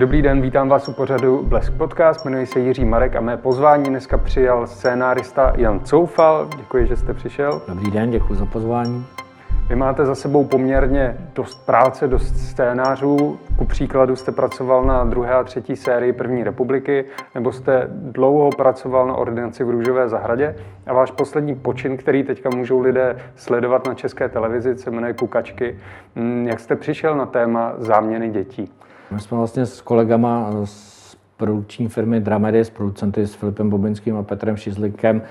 Dobrý den, vítám vás u pořadu Blesk Podcast, jmenuji se Jiří Marek a mé pozvání dneska přijal scénárista Jan Coufal. Děkuji, že jste přišel. Dobrý den, děkuji za pozvání. Vy máte za sebou poměrně dost práce, dost scénářů. Ku příkladu jste pracoval na druhé a třetí sérii První republiky, nebo jste dlouho pracoval na ordinaci v Růžové zahradě. A váš poslední počin, který teďka můžou lidé sledovat na české televizi, se jmenuje Kukačky. Hmm, jak jste přišel na téma záměny dětí? My jsme vlastně s kolegama z produkční firmy Dramedy, s producenty s Filipem Bobinským a Petrem Šizlikem,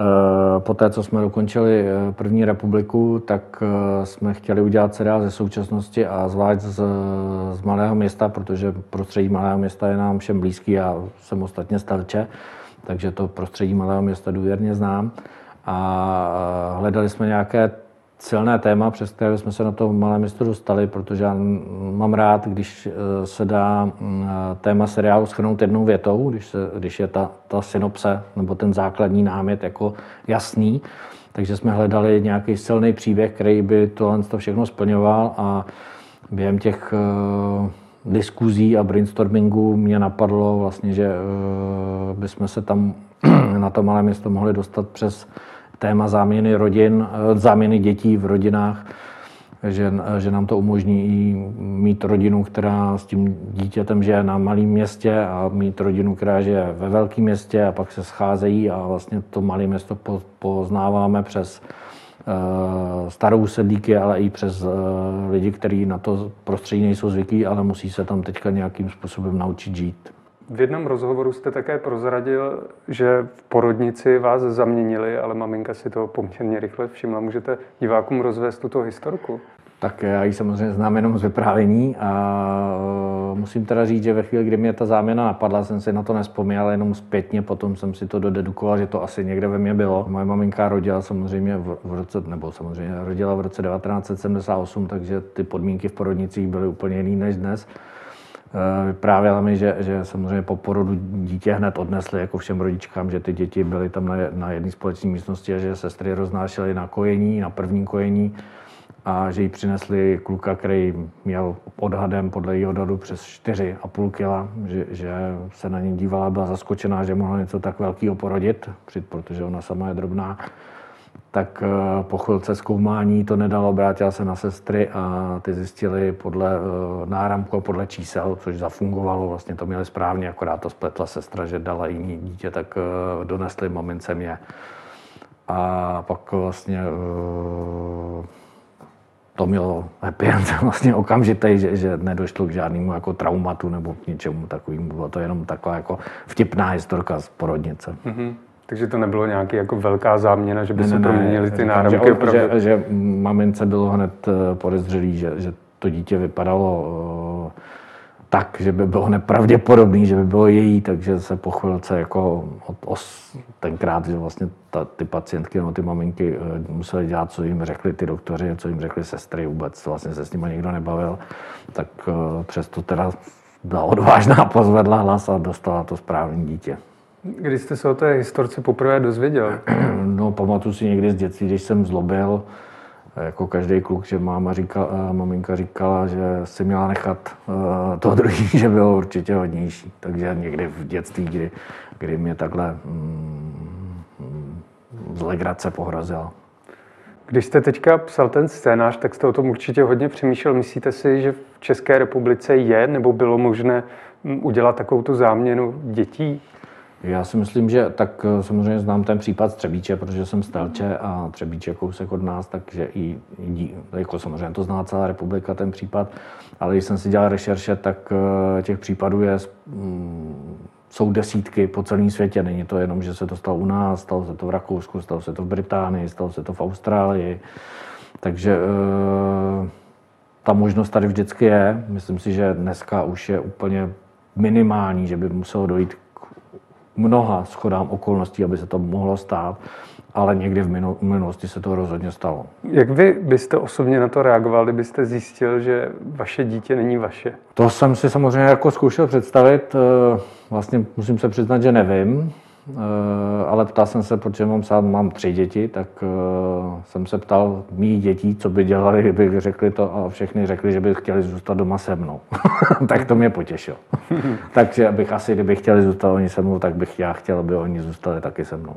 Eh, po té, co jsme dokončili eh, první republiku, tak eh, jsme chtěli udělat seriál ze současnosti a zvlášť z, z malého města, protože prostředí malého města je nám všem blízký a jsem ostatně stelče, takže to prostředí malého města důvěrně znám. A hledali jsme nějaké silné téma, přes které jsme se na to malé město dostali, protože já mám rád, když eh, se dá mm, téma seriálu schrnout jednou větou, když, se, když je ta, ta synopse nebo ten základní námět jako jasný. Takže jsme hledali nějaký silný příběh, který by tohle to všechno splňoval a během těch uh, diskuzí a brainstormingu mě napadlo vlastně, že bychom se tam na to malé město mohli dostat přes téma záměny rodin, eh, záměny dětí v rodinách, že, že nám to umožní mít rodinu, která s tím dítětem žije na malém městě a mít rodinu, která žije ve velkém městě a pak se scházejí a vlastně to malé město poznáváme přes eh, starou sedlíky, ale i přes eh, lidi, kteří na to prostředí nejsou zvyklí, ale musí se tam teďka nějakým způsobem naučit žít. V jednom rozhovoru jste také prozradil, že v porodnici vás zaměnili, ale maminka si to poměrně rychle všimla. Můžete divákům rozvést tuto historku? Tak já ji samozřejmě znám jenom z vyprávění a e, musím teda říct, že ve chvíli, kdy mě ta záměna napadla, jsem si na to nespomněl, jenom zpětně potom jsem si to dodedukoval, že to asi někde ve mně bylo. Moje maminka rodila samozřejmě v, v roce, nebo samozřejmě rodila v roce 1978, takže ty podmínky v porodnicích byly úplně jiný než dnes. Eh, vyprávěla mi, že, že samozřejmě po porodu dítě hned odnesli jako všem rodičkám, že ty děti byly tam na, na jedné společné místnosti a že sestry roznášely na kojení, na první kojení a že jí přinesli kluka, který měl odhadem podle jejího odhadu přes 4,5 kg, že, že se na něj dívala, byla zaskočená, že mohla něco tak velkého porodit, protože ona sama je drobná tak eh, po chvilce zkoumání to nedalo, obrátila se na sestry a ty zjistili podle eh, náramku podle čísel, což zafungovalo, vlastně to měli správně, akorát to spletla sestra, že dala jiný dítě, tak eh, donesli mamince mě. A pak vlastně to mělo happy end vlastně okamžitý, že, že nedošlo k žádnému jako traumatu nebo k ničemu takovému. Bylo to jenom taková jako vtipná historka z porodnice. Mm-hmm. Takže to nebylo nějaký jako velká záměna, že by ne, se ne, proměnily ty náramky? Že, opravdu... že, že mamince bylo hned eh, podezřelý, že, že to dítě vypadalo uh, tak, že by bylo nepravděpodobný, že by bylo její, takže se po chvilce jako od os, tenkrát, že vlastně ta, ty pacientky, no, ty maminky uh, museli dělat, co jim řekli ty doktoři, co jim řekli sestry, vůbec vlastně se s nimi nikdo nebavil, tak přesto teda byla odvážná, pozvedla hlas a dostala to správné dítě. Kdy jste se o té historce poprvé dozvěděl? No, pamatuju si někdy z dětství, když jsem zlobil, jako každý kluk, že máma říkala, maminka říkala, že si měla nechat to druhý, že bylo určitě hodnější. Takže někdy v dětství, kdy, kdy mě takhle mm, z legrace pohrozila. Když jste teďka psal ten scénář, tak jste o tom určitě hodně přemýšlel. Myslíte si, že v České republice je nebo bylo možné mm, udělat takovou tu záměnu dětí? Já si myslím, že tak eh, samozřejmě znám ten případ Třebíče, protože jsem z Telče a Třebíče kousek od nás, takže i, i jako samozřejmě to zná celá republika ten případ, ale když jsem si dělal rešerše, tak eh, těch případů je, mm, jsou desítky po celém světě. Není to jenom, že se to stalo u nás, stalo se to v Rakousku, stalo se to v Británii, stalo se to v Austrálii. Takže eh, ta možnost tady vždycky je. Myslím si, že dneska už je úplně minimální, že by muselo dojít mnoha schodám okolností, aby se to mohlo stát, ale někdy v minulosti se to rozhodně stalo. Jak vy byste osobně na to reagoval, kdybyste zjistil, že vaše dítě není vaše? To jsem si samozřejmě jako zkoušel představit. Eh, vlastně musím se přiznat, že nevím. Ale ptal jsem se, protože mám sám mám tři děti, tak jsem se ptal mých dětí, co by dělali, kdyby řekli to a všechny řekli, že by chtěli zůstat doma se mnou. tak to mě potěšilo. Takže bych asi, kdyby chtěli zůstat oni se mnou, tak bych já chtěl, aby oni zůstali taky se mnou.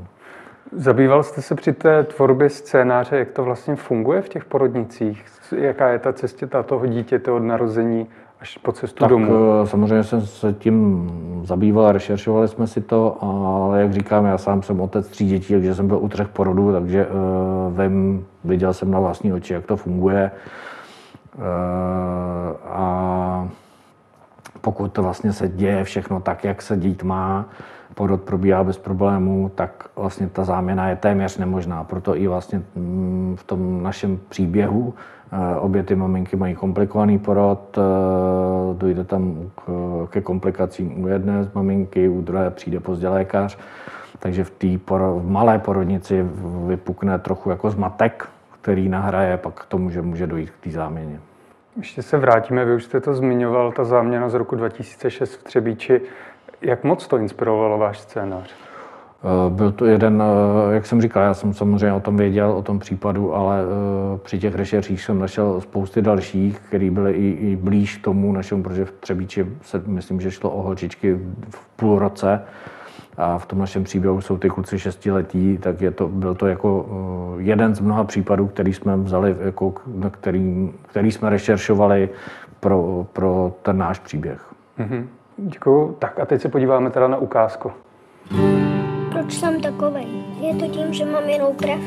Zabýval jste se při té tvorbě scénáře, jak to vlastně funguje v těch porodnicích? Jaká je ta cesta toho dítěte od narození až po cestu tak, domů? Eh, samozřejmě jsem se tím zabýval, rešeršovali jsme si to, ale jak říkám, já sám jsem otec tří dětí, takže jsem byl u třech porodů, takže uh, vím, viděl jsem na vlastní oči, jak to funguje. Uh, a pokud to vlastně se děje všechno tak, jak se dít má, porod probíhá bez problémů, tak vlastně ta záměna je téměř nemožná. Proto i vlastně mm, v tom našem příběhu eh, obě ty maminky mají komplikovaný porod, eh, dojde tam ke komplikacím u jedné z maminky, u druhé přijde pozdě lékař, takže v té v malé porodnici vypukne trochu jako zmatek, který nahraje pak k tomu, že může dojít k té záměně. Ještě se vrátíme, vy už jste to zmiňoval, ta záměna z roku 2006 v Třebíči. Jak moc to inspirovalo váš scénář? Eh, byl to jeden, eh, jak jsem říkal, já jsem samozřejmě o tom věděl, o tom případu, ale eh, při těch rešerších jsem našel spousty dalších, které byly i, i blíž tomu našemu, protože v Třebíči se myslím, že šlo o holčičky v půl roce a v tom našem příběhu jsou ty kluci šestiletí, tak je to, byl to jako jeden z mnoha případů, který jsme vzali, jako, který, který jsme rešeršovali pro, pro ten náš příběh. Mm-hmm. Děkuju. Tak a teď se podíváme teda na ukázku. Proč jsem takovej? Je to tím, že mám jinou krev?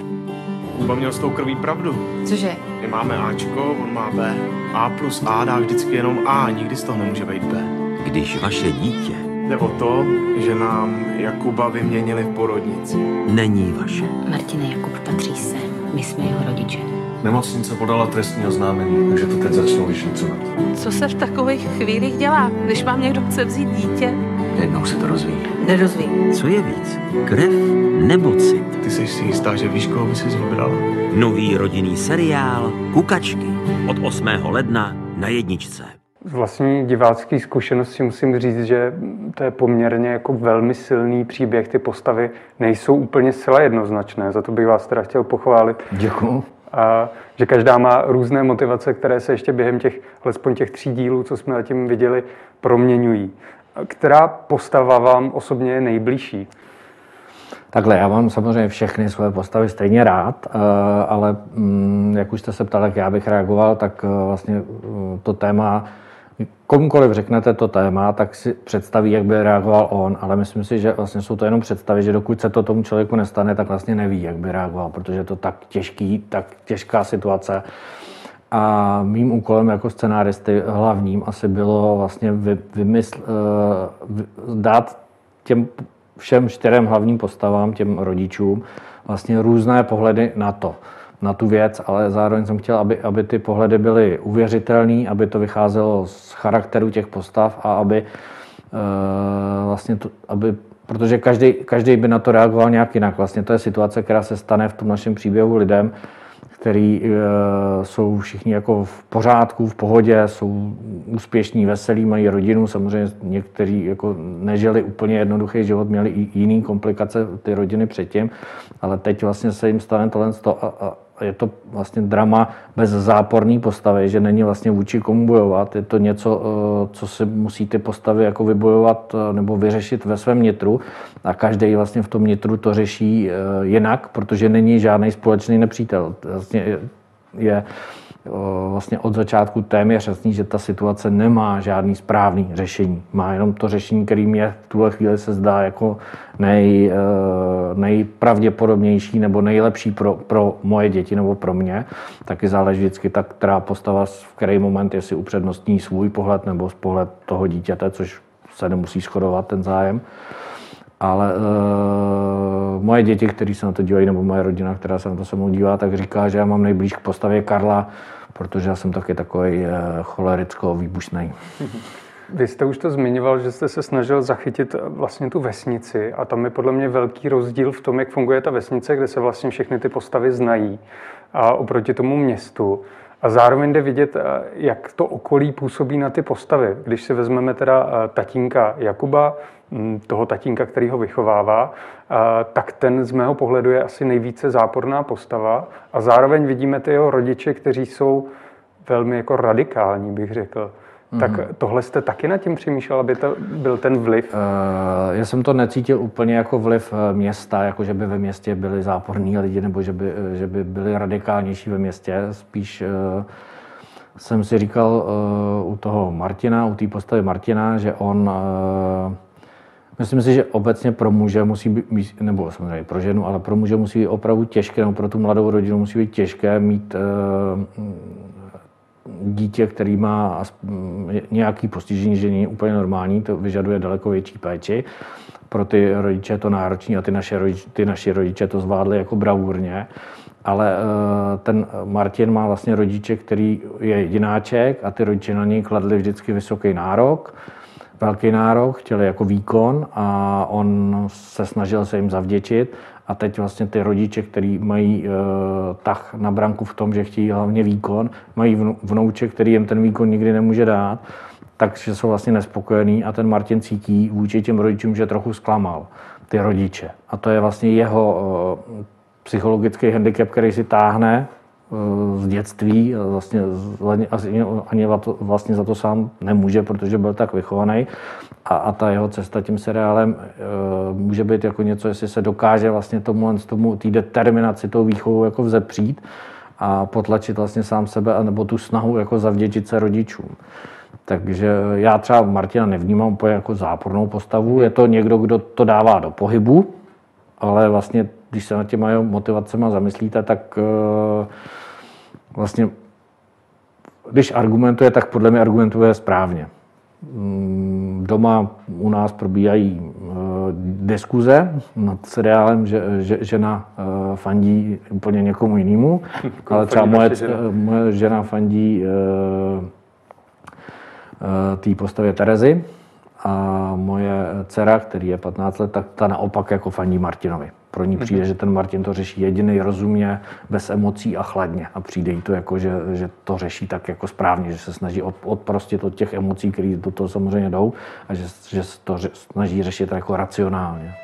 Kuba měl s tou krví pravdu. Cože? My máme Ačko, on má B. A plus A dá vždycky jenom A, nikdy z toho nemůže být B. Když vaše dítě Jde o to, že nám Jakuba vyměnili v porodnici. není vaše, Martina Jakub patří se. My jsme jeho rodiče. Nemocnice podala trestní oznámení, takže to teď začnou vyšetřovat. Co se v takových chvílích dělá, když vám někdo chce vzít dítě? jednou se to rozvíjí. Nedozví. Co je víc, krev nebo cit? Ty jsi si jistá, že víš, koho by si vybrala? Nový rodinný seriál Kukačky od 8. ledna na jedničce. Z vlastní divácké zkušenosti musím říct, že to je poměrně jako velmi silný příběh. Ty postavy nejsou úplně zcela jednoznačné, za to bych vás teda chtěl pochválit. Děkuju. A že každá má různé motivace, které se ještě během těch, alespoň těch tří dílů, co jsme zatím viděli, proměňují. Která postava vám osobně je nejbližší? Takhle, já mám samozřejmě všechny svoje postavy stejně rád, eh, ale mm, jak už jste se ptal, jak já bych reagoval, tak eh, vlastně eh, to téma, komukoliv řeknete to téma, tak si představí, jak by reagoval on, ale myslím si, že vlastně jsou to jenom představy, že dokud se to tomu člověku nestane, tak vlastně neví, jak by reagoval, protože je to tak těžký, tak těžká situace. A mým úkolem jako scenáristy hlavním asi bylo vlastně vy, vymysl, dát těm všem čtyřem hlavním postavám, těm rodičům, vlastně různé pohledy na to, na tu věc, ale zároveň jsem chtěl, aby, aby ty pohledy byly uvěřitelné, aby to vycházelo z charakteru těch postav a aby uh, vlastně to, aby protože každý, každý by na to reagoval nějak jinak. Vlastně to je situace, která se stane v tom našem příběhu lidem, který e, jsou všichni jako v pořádku, v pohodě, jsou úspěšní, veselí, mají rodinu. Samozřejmě někteří jako nežili úplně jednoduchý život, měli i jiný komplikace ty rodiny předtím, ale teď vlastně se jim stane tohle a, a je to vlastně drama bez záporné postavy, že není vlastně vůči komu bojovat. Je to něco, eh, co si musí ty postavy jako vybojovat eh, nebo vyřešit ve svém nitru a každý vlastně v tom nitru to řeší eh, jinak, protože není žádný společný nepřítel. Vlastně je, je vlastně od začátku téměř jasný, že ta situace nemá žádný správný řešení. Má jenom to řešení, kterým je v tuhle chvíli se zdá jako nej, nejpravděpodobnější nebo nejlepší pro, pro moje děti nebo pro mě. Taky záleží vždycky ta, která postava v který moment, jestli upřednostní svůj pohled nebo z pohled toho dítěte, což se nemusí shodovat ten zájem. Ale uh, moje děti, které se na to dívají, nebo moje rodina, která se na to se mnou dívá, tak říká, že já mám nejblíž k postavě Karla, protože já jsem taky takový uh, cholericko výbušný. Vy jste už to zmiňoval, že jste se snažil zachytit vlastně tu vesnici a tam je podle mě velký rozdíl v tom, jak funguje ta vesnice, kde se vlastně všechny ty postavy znají a oproti tomu městu. A zároveň jde vidět, eh, jak to okolí působí na ty postavy. Když si vezmeme teda eh, tatínka Jakuba, hm, toho tatínka, který ho vychovává, tak ten z mého pohledu je asi nejvíce záporná postava. A zároveň vidíme ty jeho rodiče, kteří jsou velmi jako radikální, bych řekl. Mm-hmm. Tak tohle jste taky nad tím přemýšlel, aby to byl ten vliv? Uh, já jsem to necítil úplně jako vliv eh, města, jako že by ve městě byli záporní lidi, nebo že by, eh, že by byli radikálnější ve městě. Spíš uh, jsem si říkal uh, u toho Martina, u té postavy Martina, že on uh, Myslím si, že obecně pro muže musí být, nebo samozřejmě pro ženu, ale pro muže musí být opravdu těžké, nebo pro tu mladou rodinu musí být těžké mít uh, dítě, který má nějaký postižení, že není úplně normální, to vyžaduje daleko větší péči. Pro ty rodiče je to náročné a ty naše, rodiče, ty naši rodiče to zvládli jako bravurně. Ale eh, ten Martin má vlastně rodiče, který je jedináček a ty rodiče na něj kladli vždycky vysoký nárok, velký nárok, chtěli jako výkon a on se snažil se jim zavděčit a teď vlastně ty rodiče, kteří mají e, tah na branku v tom, že chtějí hlavně výkon, mají vnouče, který jim ten výkon nikdy nemůže dát, takže jsou vlastně nespokojení a ten Martin cítí vůči těm rodičům, že trochu zklamal ty rodiče. A to je vlastně jeho e, psychologický handicap, který si táhne z dětství, vlastně ani vlastně za to sám nemůže, protože byl tak vychovaný. A, a ta jeho cesta tím seriálem e, může být jako něco, jestli se dokáže vlastně tomu, tomu té determinaci, tou výchovou jako vzepřít a potlačit vlastně sám sebe, nebo tu snahu jako zavděčit se rodičům. Takže já třeba Martina nevnímám úplně jako zápornou postavu. Je to někdo, kdo to dává do pohybu, ale vlastně, když se nad těma jeho motivacemi zamyslíte, tak uh, vlastně, když argumentuje, tak podle mě argumentuje správně. Mm, doma u nás probíhají uh, diskuze nad seriálem, že, že žena uh, fandí úplně někomu jinému, ale třeba moje, moje žena fandí té postavě Terezy a moje dcera, který je 15 let, tak ta naopak jako fandí Martinovi. Pro ní přijde, že ten Martin to řeší jediný rozumně, bez emocí a chladně. A přijde jí to jako, že, že to řeší tak jako správně, že se snaží odprostit od těch emocí, které do toho samozřejmě jdou a že, že to snaží řešit jako racionálně.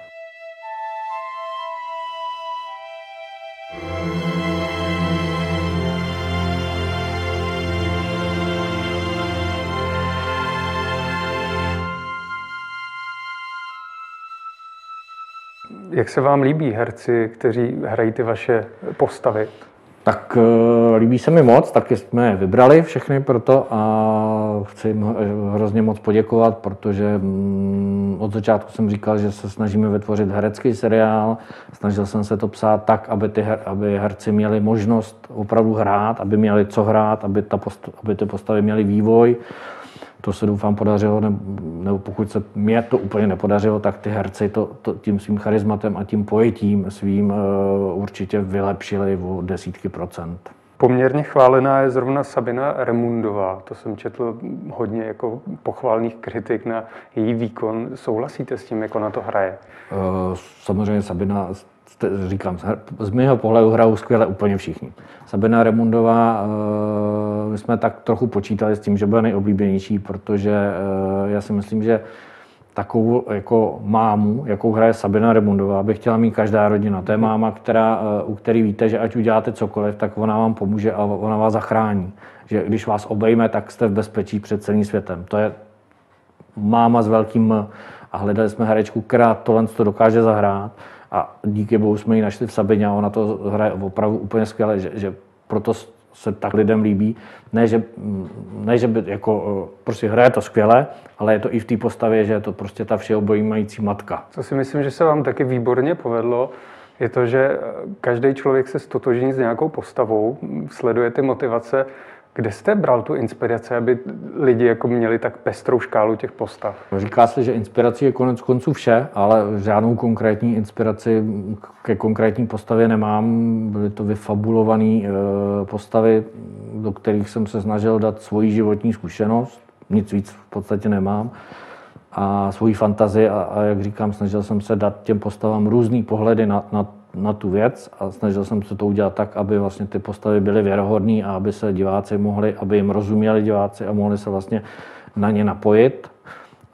Jak se vám líbí herci, kteří hrají ty vaše postavy? Tak uh, líbí se mi moc, taky jsme je vybrali všechny proto a chci jim hrozně moc poděkovat, protože um, od začátku jsem říkal, že se snažíme vytvořit herecký seriál. Snažil jsem se to psát tak, aby, ty her, aby herci měli možnost opravdu hrát, aby měli co hrát, aby, ta post, aby ty postavy měly vývoj. To se doufám podařilo, nebo pokud se mě to úplně nepodařilo, tak ty herci to, to tím svým charizmatem a tím pojetím svým uh, určitě vylepšili o desítky procent. Poměrně chválená je zrovna Sabina Remundová. To jsem četl hodně jako pochválných kritik na její výkon. Souhlasíte s tím, jako na to hraje? Uh, samozřejmě Sabina říkám, z mého pohledu hrajou skvěle úplně všichni. Sabina Remundová, eh, my jsme tak trochu počítali s tím, že bude nejoblíbenější, protože eh, já si myslím, že takovou jako mámu, jakou hraje Sabina Remundová, by chtěla mít každá rodina. To je máma, která, eh, u který víte, že ať uděláte cokoliv, tak ona vám pomůže a ona vás zachrání. Že když vás obejme, tak jste v bezpečí před celým světem. To je máma s velkým a hledali jsme herečku, která tohle to dokáže zahrát a díky bohu jsme ji našli v Sabině a ona to hraje opravdu úplně skvěle, že, že proto se tak lidem líbí. Ne, že, ne, že by jako, prostě hraje to skvěle, ale je to i v té postavě, že je to prostě ta všeobjímající matka. Co si myslím, že se vám taky výborně povedlo, je to, že každý člověk se stotožní s nějakou postavou, sleduje ty motivace kde jste bral tu inspiraci, aby lidi jako měli tak pestrou škálu těch postav? Říká se, že inspirací je konec konců vše, ale žádnou konkrétní inspiraci ke konkrétní postavě nemám. Byly to vyfabulované eh, postavy, do kterých jsem se snažil dát svoji životní zkušenost. Nic víc v podstatě nemám. A svoji fantazii a, a jak říkám, snažil jsem se dát těm postavám různý pohledy na, na na tu věc a snažil jsem se to udělat tak, aby vlastně ty postavy byly věrohodné a aby se diváci mohli, aby jim rozuměli diváci a mohli se vlastně na ně napojit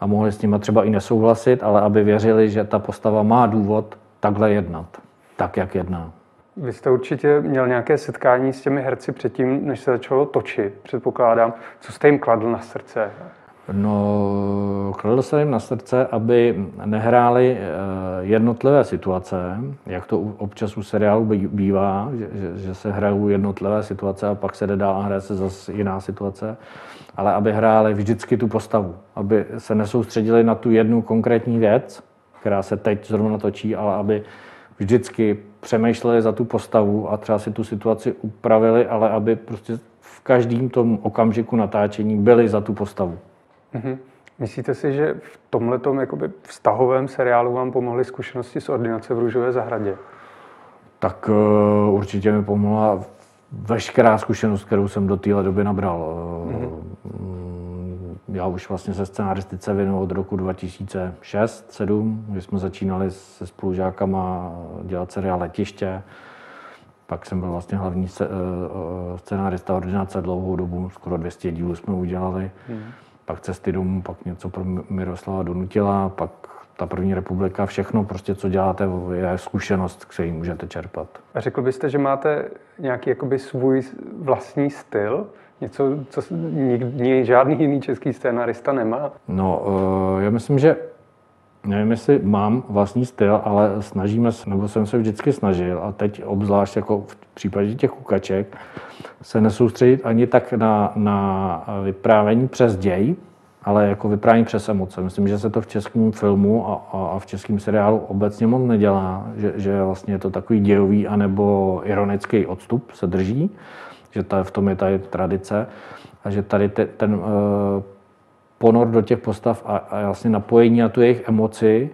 a mohli s nimi třeba i nesouhlasit, ale aby věřili, že ta postava má důvod takhle jednat, tak, jak jedná. Vy jste určitě měl nějaké setkání s těmi herci předtím, než se začalo točit, předpokládám. Co jste jim kladl na srdce? No, kladl se jim na srdce, aby nehráli eh, jednotlivé situace, jak to občas u seriálu bývá, že, že se hrajou jednotlivé situace a pak se jde dál a hraje se zase jiná situace, ale aby hráli vždycky tu postavu, aby se nesoustředili na tu jednu konkrétní věc, která se teď zrovna točí, ale aby vždycky přemýšleli za tu postavu a třeba si tu situaci upravili, ale aby prostě v každém tom okamžiku natáčení byli za tu postavu. Mm-hmm. Myslíte si, že v tomhle vztahovém seriálu vám pomohly zkušenosti z ordinace v Růžové zahradě? Tak uh, určitě mi pomohla veškerá zkušenost, kterou jsem do téhle doby nabral. Mm-hmm. Já už vlastně se scenaristice věnu od roku 2006-2007, kdy jsme začínali se spolužákama dělat seriál Letiště. Pak jsem byl vlastně hlavní eh, scenárista ordinace dlouhou dobu, skoro 200 dílů jsme udělali. Mm-hmm pak cesty domů, pak něco pro Miroslava donutila, pak ta první republika, všechno prostě, co děláte, je zkušenost, který můžete čerpat. A řekl byste, že máte nějaký jakoby svůj vlastní styl? Něco, co nikdy, žádný jiný český scénárista nemá? No, uh, já myslím, že Nevím, jestli mám vlastní styl, ale snažíme se, nebo jsem se vždycky snažil a teď obzvlášť jako v případě těch kukaček, se nesoustředit ani tak na, na vyprávění přes děj, ale jako vyprávění přes emoce. Myslím, že se to v českém filmu a, a, a v českém seriálu obecně moc nedělá, že, že vlastně je to takový dějový anebo ironický odstup se drží, že ta, v tom je ta tradice a že tady te, ten uh, ponor do těch postav a, a vlastně napojení na tu jejich emoci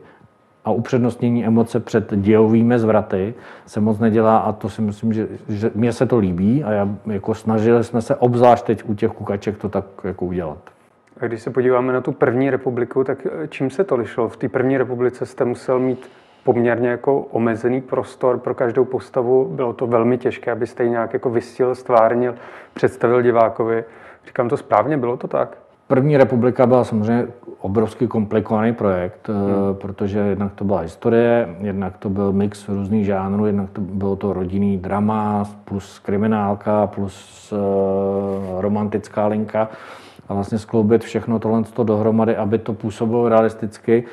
a upřednostnění emoce před dějovými zvraty se moc nedělá a to si myslím, že, že mně se to líbí a já, jako snažili jsme se obzvlášť teď u těch kukaček to tak jako udělat. A když se podíváme na tu první republiku, tak eh, čím se to lišilo? V té první republice jste musel mít poměrně jako omezený prostor pro každou postavu. Bylo to velmi těžké, abyste ji nějak jako vystil, stvárnil, představil divákovi. Říkám to správně, bylo to tak? První republika byla samozřejmě obrovský komplikovaný projekt, eh, hmm. protože jednak to byla historie, jednak to byl mix různých žánrů, jednak to bylo to rodinný drama plus kriminálka plus uh, romantická linka a vlastně skloubit všechno tohle dohromady, aby to působilo realisticky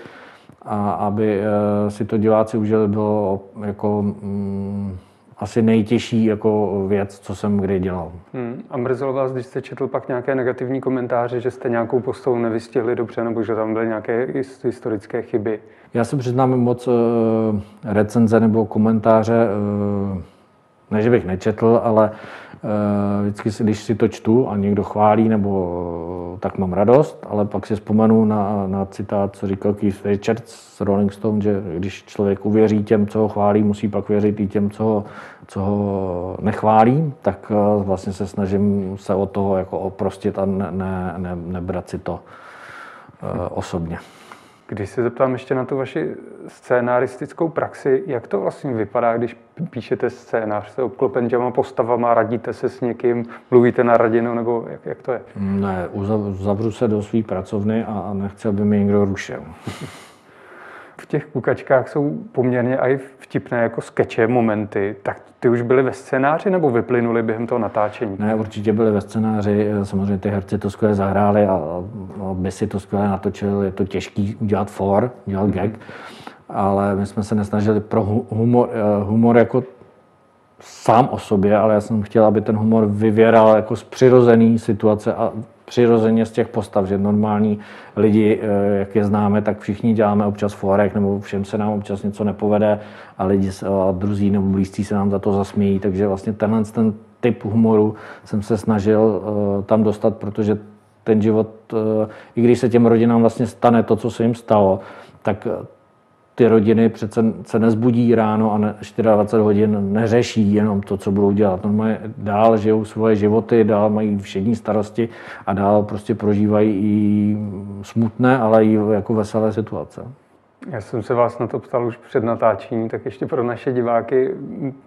a aby uh, si to diváci užili, bylo jako um, asi nejtěžší jako věc, co jsem kdy dělal. Hmm. A mrzelo vás, když jste četl pak nějaké negativní komentáře, že jste nějakou postavu nevystihli dobře, nebo že tam byly nějaké historické chyby? Já se přiznám moc uh, recenze nebo komentáře, uh, ne, že bych nečetl, ale Eh, vždycky, když si to čtu a někdo chválí, nebo tak mám radost, ale pak si vzpomenu na, na citát, co říkal Keith Richards z Rolling Stone, že když člověk uvěří těm, co ho chválí, musí pak věřit i těm, co ho, co ho nechválí, tak eh, vlastně se snažím se od toho jako oprostit a ne, ne, ne, nebrat si to osobně. Když se zeptám ještě na tu vaši scénaristickou praxi, jak to vlastně vypadá, když píšete scénář? Jste obklopen těma postavama, radíte se s někým, mluvíte na radinu, nebo jak, jak to je? Ne, uzavřu se do své pracovny a nechci, aby mi někdo rušil. V těch kukačkách jsou poměrně i vtipné jako skeče, momenty, tak ty už byly ve scénáři nebo vyplynuly během toho natáčení? Ne, určitě byly ve scénáři, samozřejmě ty herci to skvěle zahráli a, a by si to skvěle natočil, je to těžký udělat for, udělat mm-hmm. gag, ale my jsme se nesnažili pro humor, eh, humor jako sám o sobě, ale já jsem chtěl, aby ten humor vyvěral jako z přirozený situace a přirozeně z těch postav, že normální lidi, eh, jak je známe, tak všichni děláme občas forek, nebo všem se nám občas něco nepovede a lidi a druzí nebo blízcí se nám za to zasmějí, takže vlastně tenhle ten typ humoru jsem se snažil uh, tam dostat, protože ten život, uh, i když se těm rodinám vlastně stane to, co se jim stalo, tak ty rodiny přece se nezbudí ráno a ne, 24 hodin neřeší jenom to, co budou dělat. Normálně dál žijou svoje životy, dál mají všední starosti a dál prostě prožívají i smutné, ale i jako veselé situace. Já jsem se vás na to ptal už před natáčením, tak ještě pro naše diváky,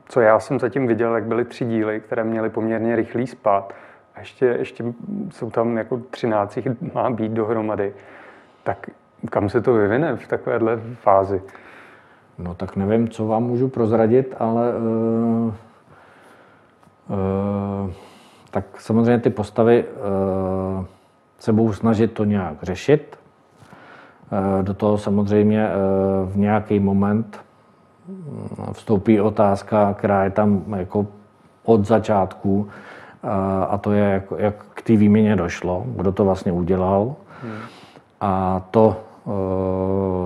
co já jsem zatím viděl, jak byly tři díly, které měly poměrně rychlý spát. A ještě, ještě jsou tam jako 13 jich má být dohromady. Tak kam se to vyvine v takovéhle fázi? No tak nevím, co vám můžu prozradit, ale uh, uh, tak samozřejmě ty postavy uh, se budou snažit to nějak řešit. Uh, do toho samozřejmě uh, v nějaký moment vstoupí otázka, která je tam jako od začátku, a to je, jak, jak k té výměně došlo, kdo to vlastně udělal. Hmm. A to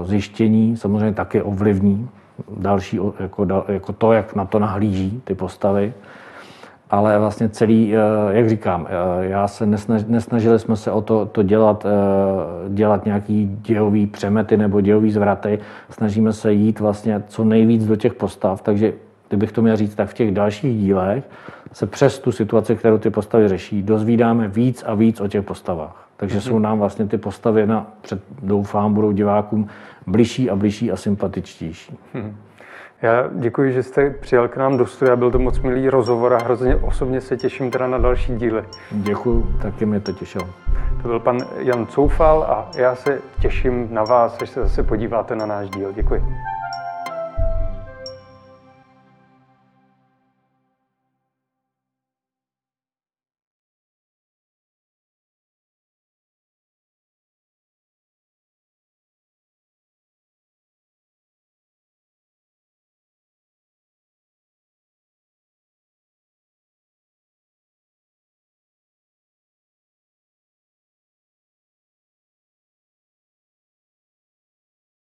zjištění samozřejmě taky ovlivní další, jako, jako to, jak na to nahlíží ty postavy. Ale vlastně celý, eh, jak říkám, eh, já se nesnaž, nesnažili jsme se o to, to dělat, eh, dělat nějaký dějový přemety nebo dějový zvraty. Snažíme se jít vlastně co nejvíc do těch postav, takže kdybych to měl říct, tak v těch dalších dílech se přes tu situaci, kterou ty postavy řeší, dozvídáme víc a víc o těch postavách. Takže jsou mhm. nám vlastně ty postavy, na, před, doufám, budou divákům bližší a bližší a sympatičtější. Hmm. Já děkuji, že jste přijel k nám do studia, byl to moc milý rozhovor a hrozně osobně se těším teda na další díly. Děkuji, taky mě to těšilo. To byl pan Jan Coufal a já se těším na vás, až se zase podíváte na náš díl. Děkuji.